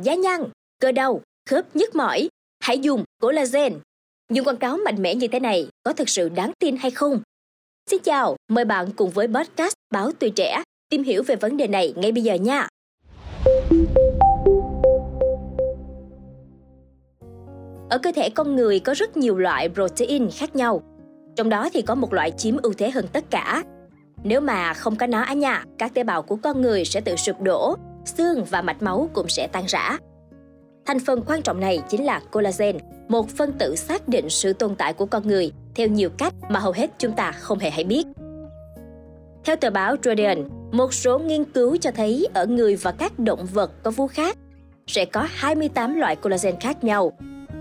giá nhăn, cơ đau, khớp nhức mỏi, hãy dùng collagen. Những quảng cáo mạnh mẽ như thế này có thực sự đáng tin hay không? Xin chào, mời bạn cùng với podcast Báo Tuổi Trẻ tìm hiểu về vấn đề này ngay bây giờ nha. Ở cơ thể con người có rất nhiều loại protein khác nhau. Trong đó thì có một loại chiếm ưu thế hơn tất cả. Nếu mà không có nó á nha, các tế bào của con người sẽ tự sụp đổ, xương và mạch máu cũng sẽ tan rã. Thành phần quan trọng này chính là collagen, một phân tử xác định sự tồn tại của con người theo nhiều cách mà hầu hết chúng ta không hề hay biết. Theo tờ báo Guardian, một số nghiên cứu cho thấy ở người và các động vật có vú khác sẽ có 28 loại collagen khác nhau.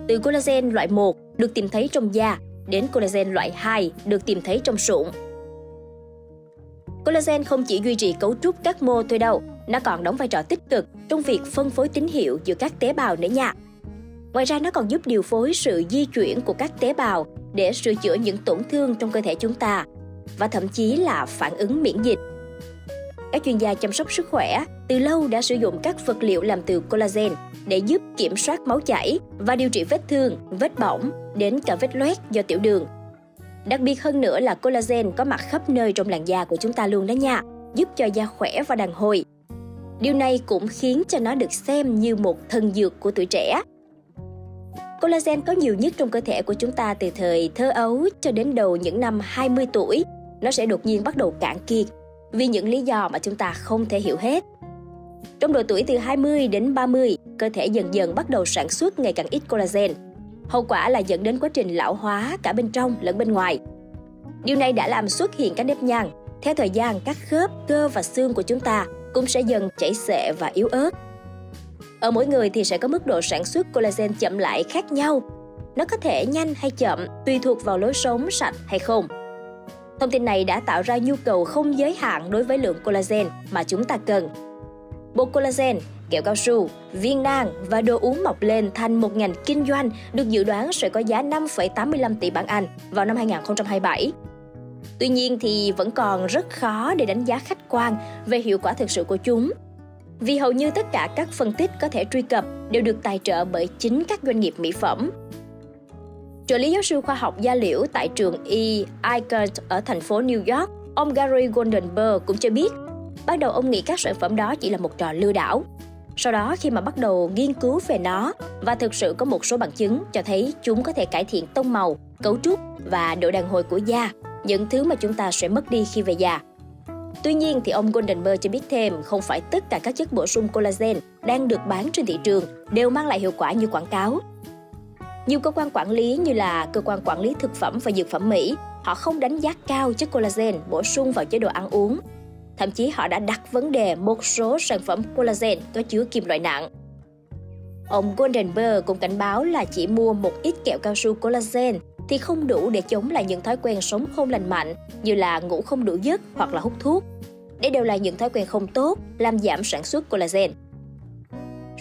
Từ collagen loại 1 được tìm thấy trong da đến collagen loại 2 được tìm thấy trong sụn. Collagen không chỉ duy trì cấu trúc các mô thôi đâu, nó còn đóng vai trò tích cực trong việc phân phối tín hiệu giữa các tế bào nữa nha. Ngoài ra nó còn giúp điều phối sự di chuyển của các tế bào để sửa chữa những tổn thương trong cơ thể chúng ta và thậm chí là phản ứng miễn dịch. Các chuyên gia chăm sóc sức khỏe từ lâu đã sử dụng các vật liệu làm từ collagen để giúp kiểm soát máu chảy và điều trị vết thương, vết bỏng đến cả vết loét do tiểu đường. Đặc biệt hơn nữa là collagen có mặt khắp nơi trong làn da của chúng ta luôn đó nha, giúp cho da khỏe và đàn hồi. Điều này cũng khiến cho nó được xem như một thần dược của tuổi trẻ. Collagen có nhiều nhất trong cơ thể của chúng ta từ thời thơ ấu cho đến đầu những năm 20 tuổi. Nó sẽ đột nhiên bắt đầu cạn kiệt vì những lý do mà chúng ta không thể hiểu hết. Trong độ tuổi từ 20 đến 30, cơ thể dần dần bắt đầu sản xuất ngày càng ít collagen. Hậu quả là dẫn đến quá trình lão hóa cả bên trong lẫn bên ngoài. Điều này đã làm xuất hiện các nếp nhăn. Theo thời gian, các khớp, cơ và xương của chúng ta cũng sẽ dần chảy xệ và yếu ớt. Ở mỗi người thì sẽ có mức độ sản xuất collagen chậm lại khác nhau. Nó có thể nhanh hay chậm tùy thuộc vào lối sống sạch hay không. Thông tin này đã tạo ra nhu cầu không giới hạn đối với lượng collagen mà chúng ta cần. Bột collagen, kẹo cao su, viên nang và đồ uống mọc lên thành một ngành kinh doanh được dự đoán sẽ có giá 5,85 tỷ bảng Anh vào năm 2027. Tuy nhiên thì vẫn còn rất khó để đánh giá khách quan về hiệu quả thực sự của chúng. Vì hầu như tất cả các phân tích có thể truy cập đều được tài trợ bởi chính các doanh nghiệp mỹ phẩm. Trợ lý giáo sư khoa học da liễu tại trường E. Icahn ở thành phố New York, ông Gary Goldenberg cũng cho biết, ban đầu ông nghĩ các sản phẩm đó chỉ là một trò lừa đảo. Sau đó khi mà bắt đầu nghiên cứu về nó và thực sự có một số bằng chứng cho thấy chúng có thể cải thiện tông màu, cấu trúc và độ đàn hồi của da, những thứ mà chúng ta sẽ mất đi khi về già. Tuy nhiên thì ông Goldenberg cho biết thêm không phải tất cả các chất bổ sung collagen đang được bán trên thị trường đều mang lại hiệu quả như quảng cáo. Nhiều cơ quan quản lý như là cơ quan quản lý thực phẩm và dược phẩm Mỹ, họ không đánh giá cao chất collagen bổ sung vào chế độ ăn uống. Thậm chí họ đã đặt vấn đề một số sản phẩm collagen có chứa kim loại nặng. Ông Goldenberg cũng cảnh báo là chỉ mua một ít kẹo cao su collagen thì không đủ để chống lại những thói quen sống không lành mạnh như là ngủ không đủ giấc hoặc là hút thuốc. Đây đều là những thói quen không tốt làm giảm sản xuất collagen.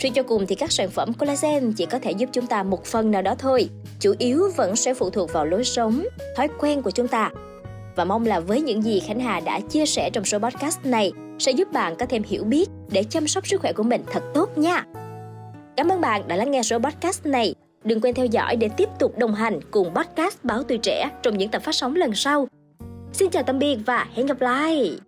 Suy cho cùng thì các sản phẩm collagen chỉ có thể giúp chúng ta một phần nào đó thôi, chủ yếu vẫn sẽ phụ thuộc vào lối sống, thói quen của chúng ta. Và mong là với những gì Khánh Hà đã chia sẻ trong số podcast này sẽ giúp bạn có thêm hiểu biết để chăm sóc sức khỏe của mình thật tốt nha. Cảm ơn bạn đã lắng nghe số podcast này. Đừng quên theo dõi để tiếp tục đồng hành cùng podcast Báo Tuổi Trẻ trong những tập phát sóng lần sau. Xin chào tạm biệt và hẹn gặp lại!